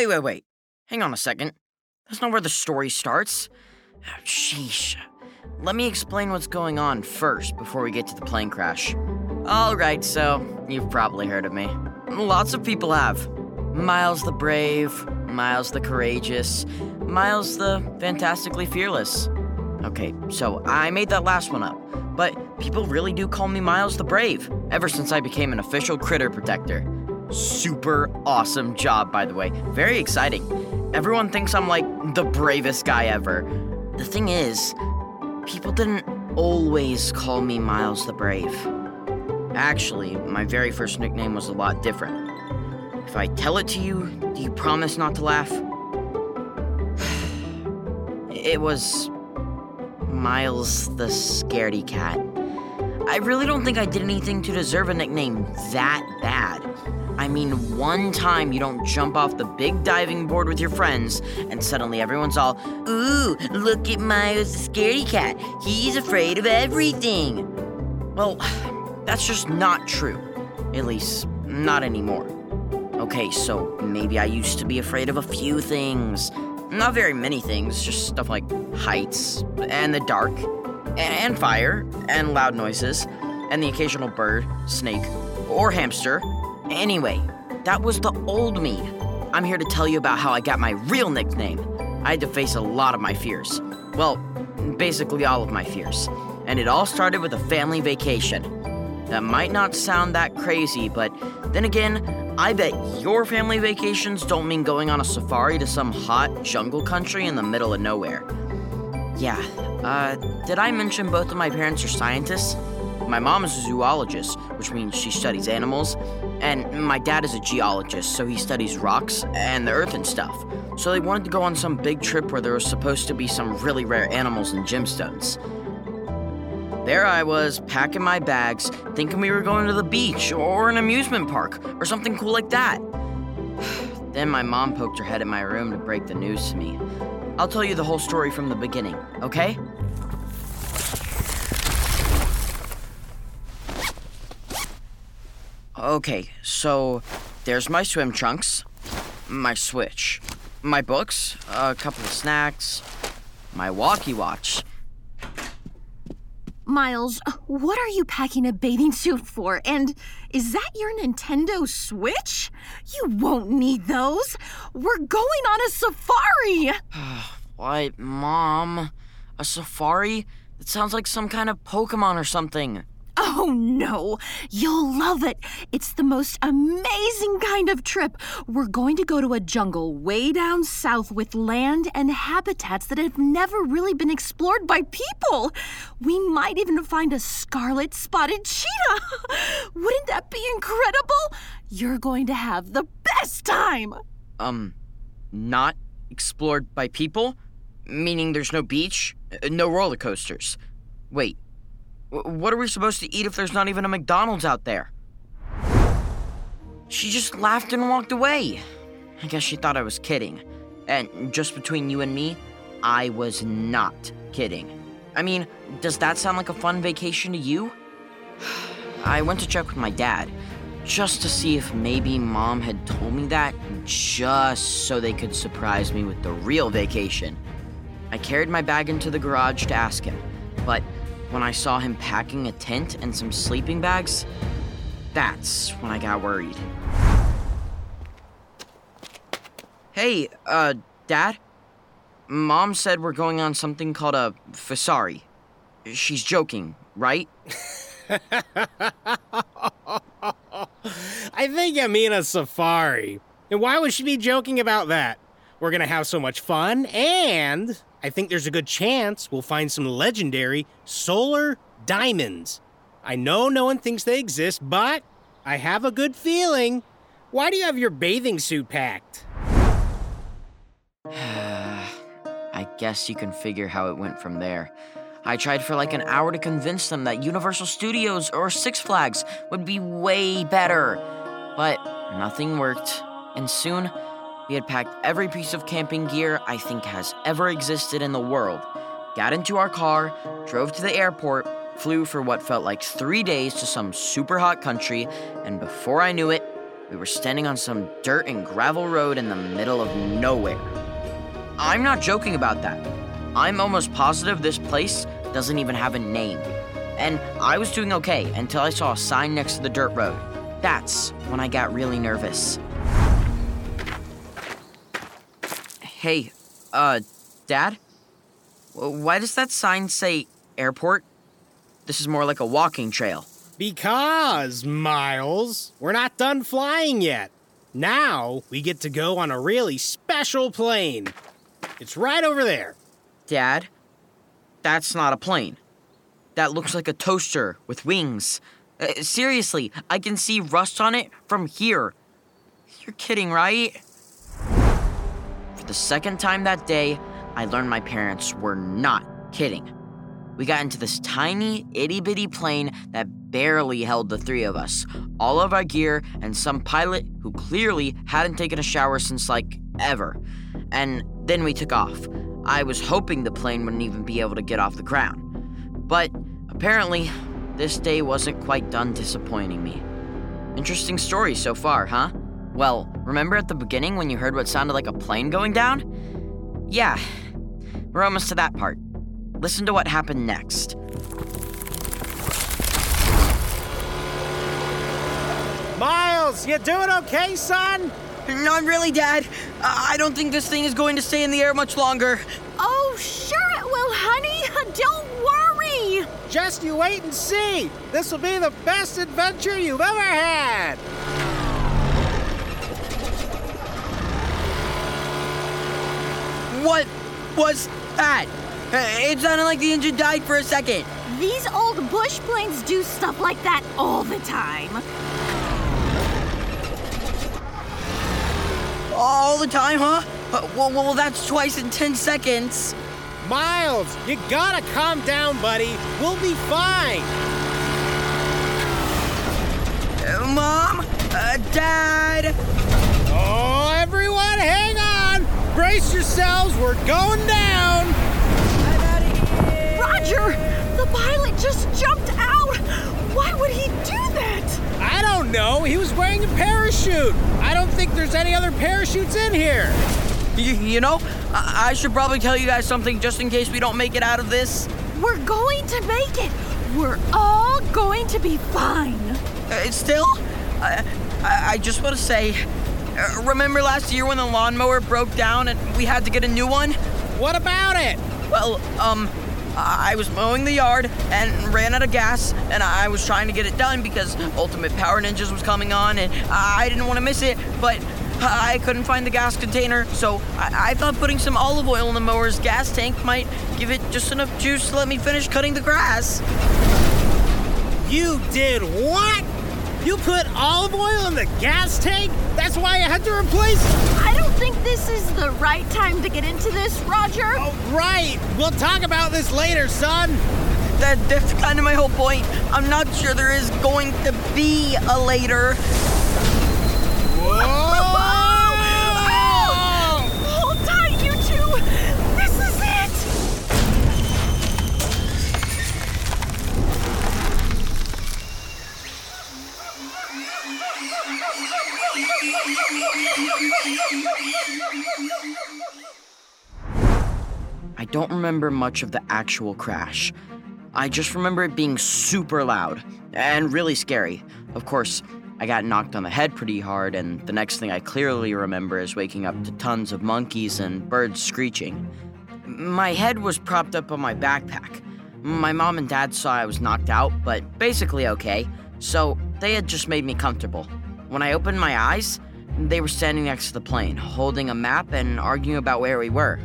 Wait, wait, wait. Hang on a second. That's not where the story starts. Ah, Sheesh. Let me explain what's going on first before we get to the plane crash. Alright, so, you've probably heard of me. Lots of people have. Miles the Brave, Miles the Courageous, Miles the Fantastically Fearless. Okay, so I made that last one up, but people really do call me Miles the Brave ever since I became an official critter protector. Super awesome job, by the way. Very exciting. Everyone thinks I'm like the bravest guy ever. The thing is, people didn't always call me Miles the Brave. Actually, my very first nickname was a lot different. If I tell it to you, do you promise not to laugh? It was Miles the Scaredy Cat. I really don't think I did anything to deserve a nickname that bad. I mean, one time you don't jump off the big diving board with your friends, and suddenly everyone's all, Ooh, look at Miles the Scaredy Cat. He's afraid of everything. Well, that's just not true. At least, not anymore. Okay, so maybe I used to be afraid of a few things. Not very many things, just stuff like heights, and the dark, and fire, and loud noises, and the occasional bird, snake, or hamster. Anyway, that was the old me. I'm here to tell you about how I got my real nickname. I had to face a lot of my fears. Well, basically all of my fears. And it all started with a family vacation. That might not sound that crazy, but then again, I bet your family vacations don't mean going on a safari to some hot jungle country in the middle of nowhere. Yeah, uh, did I mention both of my parents are scientists? My mom is a zoologist, which means she studies animals, and my dad is a geologist, so he studies rocks and the earth and stuff. So they wanted to go on some big trip where there was supposed to be some really rare animals and gemstones. There I was, packing my bags, thinking we were going to the beach or an amusement park or something cool like that. then my mom poked her head in my room to break the news to me. I'll tell you the whole story from the beginning, okay? Okay, so there's my swim trunks, my switch, my books, a couple of snacks, my walkie watch, Miles, what are you packing a bathing suit for? And is that your Nintendo Switch? You won't need those. We're going on a safari. What, Mom? A safari? It sounds like some kind of Pokemon or something. Oh no, you'll love it. It's the most amazing kind of trip. We're going to go to a jungle way down south with land and habitats that have never really been explored by people. We might even find a scarlet spotted cheetah. Wouldn't that be incredible? You're going to have the best time. Um, not explored by people? Meaning there's no beach, uh, no roller coasters. Wait, what are we supposed to eat if there's not even a McDonald's out there? She just laughed and walked away. I guess she thought I was kidding. And just between you and me, I was not kidding. I mean, does that sound like a fun vacation to you? I went to check with my dad just to see if maybe mom had told me that just so they could surprise me with the real vacation. I carried my bag into the garage to ask him, but when I saw him packing a tent and some sleeping bags, that's when I got worried. Hey, uh, Dad? Mom said we're going on something called a Fasari. She's joking, right? I think you mean a safari. And why would she be joking about that? We're gonna have so much fun, and I think there's a good chance we'll find some legendary solar diamonds. I know no one thinks they exist, but I have a good feeling. Why do you have your bathing suit packed? I guess you can figure how it went from there. I tried for like an hour to convince them that Universal Studios or Six Flags would be way better. But nothing worked, and soon we had packed every piece of camping gear I think has ever existed in the world, got into our car, drove to the airport, flew for what felt like three days to some super hot country, and before I knew it, we were standing on some dirt and gravel road in the middle of nowhere. I'm not joking about that. I'm almost positive this place doesn't even have a name. And I was doing okay until I saw a sign next to the dirt road. That's when I got really nervous. Hey, uh, Dad? Why does that sign say airport? This is more like a walking trail. Because, Miles, we're not done flying yet. Now we get to go on a really special plane. It's right over there. Dad, that's not a plane. That looks like a toaster with wings. Uh, seriously, I can see rust on it from here. You're kidding, right? The second time that day, I learned my parents were not kidding. We got into this tiny, itty bitty plane that barely held the three of us, all of our gear, and some pilot who clearly hadn't taken a shower since like ever. And then we took off. I was hoping the plane wouldn't even be able to get off the ground. But apparently, this day wasn't quite done disappointing me. Interesting story so far, huh? Well, remember at the beginning when you heard what sounded like a plane going down? Yeah, we're almost to that part. Listen to what happened next. Miles, you doing okay, son? Not really, Dad. I don't think this thing is going to stay in the air much longer. Oh, sure it will, honey. Don't worry. Just you wait and see. This will be the best adventure you've ever had. What was that? It sounded like the engine died for a second. These old bush planes do stuff like that all the time. All the time, huh? Uh, well, well, that's twice in 10 seconds. Miles, you gotta calm down, buddy. We'll be fine. Uh, Mom? Uh, Dad? Oh, everyone, hang on. Brace yourselves. We're going down. Roger, the pilot just jumped out. Why would he do that? I don't know. He was wearing a parachute. I don't think there's any other parachutes in here. You, you know, I-, I should probably tell you guys something just in case we don't make it out of this. We're going to make it. We're all going to be fine. Uh, still, I, I, I just want to say, uh, remember last year when the lawnmower broke down and we had to get a new one? What about it? Well, um, I was mowing the yard and ran out of gas, and I was trying to get it done because Ultimate Power Ninjas was coming on, and I didn't want to miss it, but I couldn't find the gas container, so I, I thought putting some olive oil in the mower's gas tank might give it just enough juice to let me finish cutting the grass. You did what? You put olive oil in the gas tank? That's why I had to replace. it. I don't think this is the right time to get into this, Roger. Oh, right. We'll talk about this later, son. That, that's kind of my whole point. I'm not sure there is going to be a later. Remember much of the actual crash. I just remember it being super loud and really scary. Of course, I got knocked on the head pretty hard, and the next thing I clearly remember is waking up to tons of monkeys and birds screeching. My head was propped up on my backpack. My mom and dad saw I was knocked out, but basically okay, so they had just made me comfortable. When I opened my eyes, they were standing next to the plane, holding a map and arguing about where we were.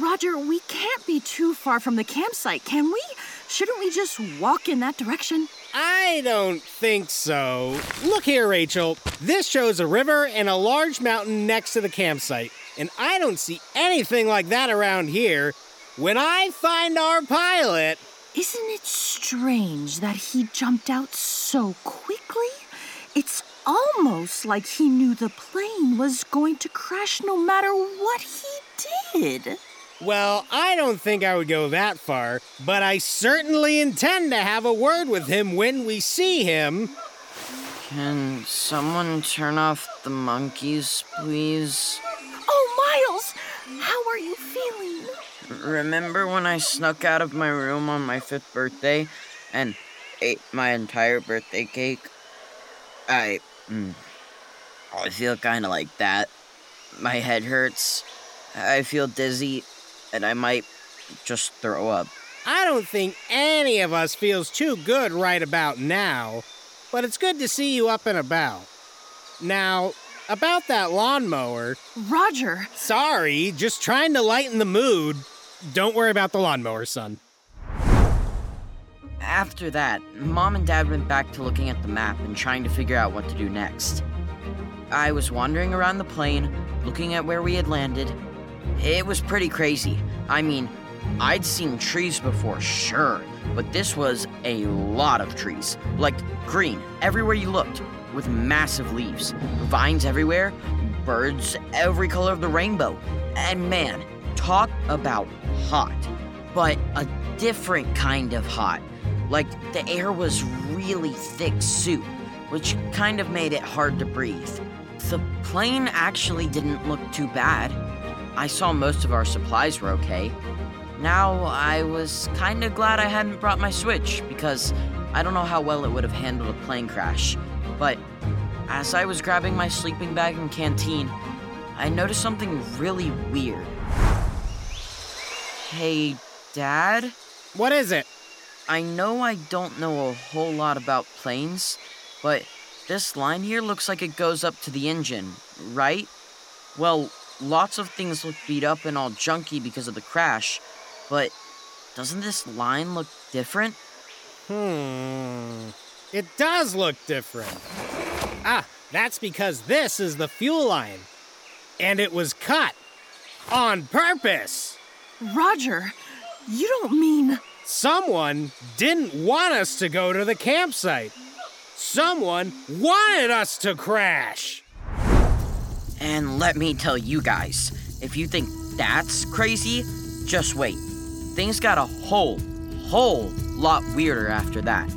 Roger, we can't be too far from the campsite, can we? Shouldn't we just walk in that direction? I don't think so. Look here, Rachel. This shows a river and a large mountain next to the campsite, and I don't see anything like that around here. When I find our pilot, Isn't it strange that he jumped out so quickly? It's almost like he knew the plane was going to crash no matter what he did. Well, I don't think I would go that far, but I certainly intend to have a word with him when we see him. Can someone turn off the monkeys, please? Oh, Miles, how are you feeling? Remember when I snuck out of my room on my fifth birthday and ate my entire birthday cake? I. Mm, I feel kind of like that. My head hurts. I feel dizzy, and I might just throw up. I don't think any of us feels too good right about now, but it's good to see you up and about. Now, about that lawnmower, Roger, sorry, just trying to lighten the mood. Don't worry about the lawnmower, son. After that, Mom and Dad went back to looking at the map and trying to figure out what to do next. I was wandering around the plane, looking at where we had landed. It was pretty crazy. I mean, I'd seen trees before, sure, but this was a lot of trees. Like green, everywhere you looked, with massive leaves, vines everywhere, birds every color of the rainbow. And man, talk about hot. But a different kind of hot. Like the air was really thick soup, which kind of made it hard to breathe. The plane actually didn't look too bad. I saw most of our supplies were okay. Now, I was kind of glad I hadn't brought my Switch because I don't know how well it would have handled a plane crash. But as I was grabbing my sleeping bag and canteen, I noticed something really weird. Hey, Dad? What is it? I know I don't know a whole lot about planes, but this line here looks like it goes up to the engine, right? Well, lots of things look beat up and all junky because of the crash, but doesn't this line look different? Hmm. It does look different. Ah, that's because this is the fuel line. And it was cut on purpose. Roger, you don't mean. Someone didn't want us to go to the campsite. Someone wanted us to crash. And let me tell you guys, if you think that's crazy, just wait. Things got a whole, whole lot weirder after that.